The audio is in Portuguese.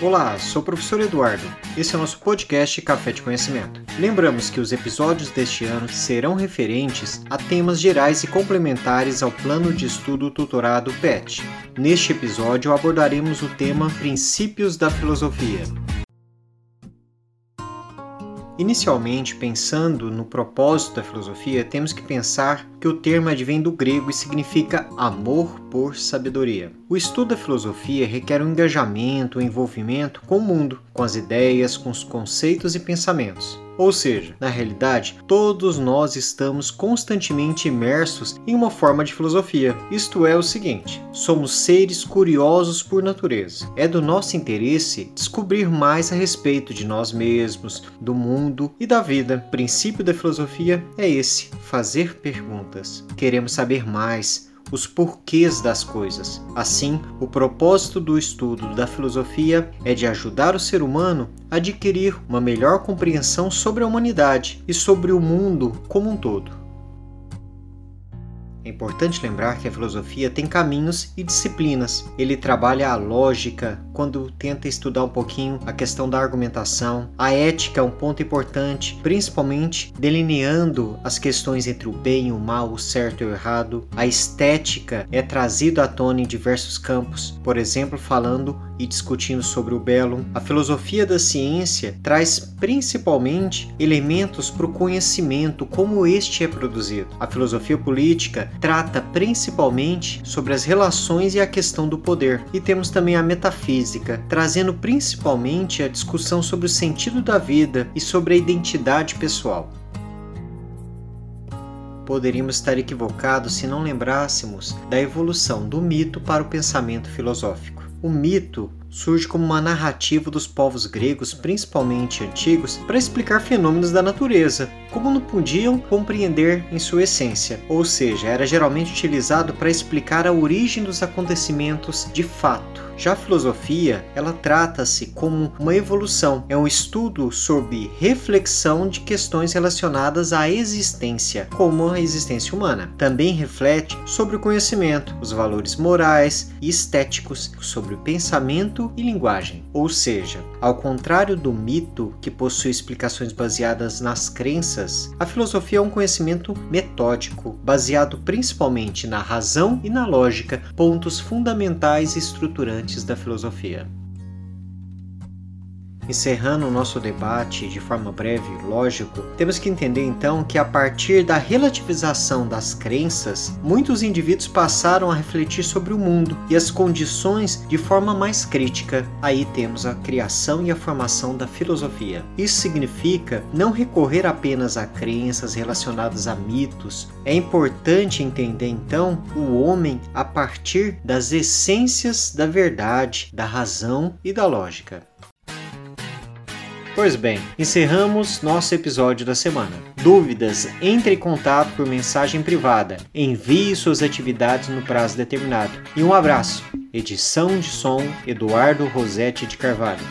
Olá, sou o professor Eduardo. Esse é o nosso podcast Café de Conhecimento. Lembramos que os episódios deste ano serão referentes a temas gerais e complementares ao plano de estudo tutorado PET. Neste episódio abordaremos o tema Princípios da Filosofia. Inicialmente, pensando no propósito da filosofia, temos que pensar que o termo advém do grego e significa amor por sabedoria. O estudo da filosofia requer um engajamento, um envolvimento com o mundo, com as ideias, com os conceitos e pensamentos. Ou seja, na realidade, todos nós estamos constantemente imersos em uma forma de filosofia. Isto é o seguinte: somos seres curiosos por natureza. É do nosso interesse descobrir mais a respeito de nós mesmos, do mundo e da vida. O princípio da filosofia é esse: fazer perguntas. Queremos saber mais os porquês das coisas. Assim, o propósito do estudo da filosofia é de ajudar o ser humano a adquirir uma melhor compreensão sobre a humanidade e sobre o mundo como um todo. É importante lembrar que a filosofia tem caminhos e disciplinas. Ele trabalha a lógica quando tenta estudar um pouquinho a questão da argumentação. A ética é um ponto importante, principalmente delineando as questões entre o bem e o mal, o certo e o errado. A estética é trazida à tona em diversos campos, por exemplo, falando e discutindo sobre o belo. A filosofia da ciência traz principalmente elementos para o conhecimento, como este é produzido. A filosofia política trata principalmente sobre as relações e a questão do poder. E temos também a metafísica, trazendo principalmente a discussão sobre o sentido da vida e sobre a identidade pessoal. Poderíamos estar equivocados se não lembrássemos da evolução do mito para o pensamento filosófico. O mito surge como uma narrativa dos povos gregos, principalmente antigos, para explicar fenômenos da natureza, como não podiam compreender em sua essência, ou seja, era geralmente utilizado para explicar a origem dos acontecimentos de fato. Já a filosofia, ela trata-se como uma evolução, é um estudo sobre reflexão de questões relacionadas à existência, como a existência humana. Também reflete sobre o conhecimento, os valores morais e estéticos, sobre o pensamento e linguagem. Ou seja, ao contrário do mito, que possui explicações baseadas nas crenças, a filosofia é um conhecimento metódico, baseado principalmente na razão e na lógica, pontos fundamentais e estruturantes da filosofia. Encerrando o nosso debate de forma breve, lógico, temos que entender então que a partir da relativização das crenças, muitos indivíduos passaram a refletir sobre o mundo e as condições de forma mais crítica. Aí temos a criação e a formação da filosofia. Isso significa não recorrer apenas a crenças relacionadas a mitos. É importante entender então o homem a partir das essências da verdade, da razão e da lógica. Pois bem, encerramos nosso episódio da semana. Dúvidas? Entre em contato por mensagem privada. Envie suas atividades no prazo determinado. E um abraço. Edição de som Eduardo Rosete de Carvalho.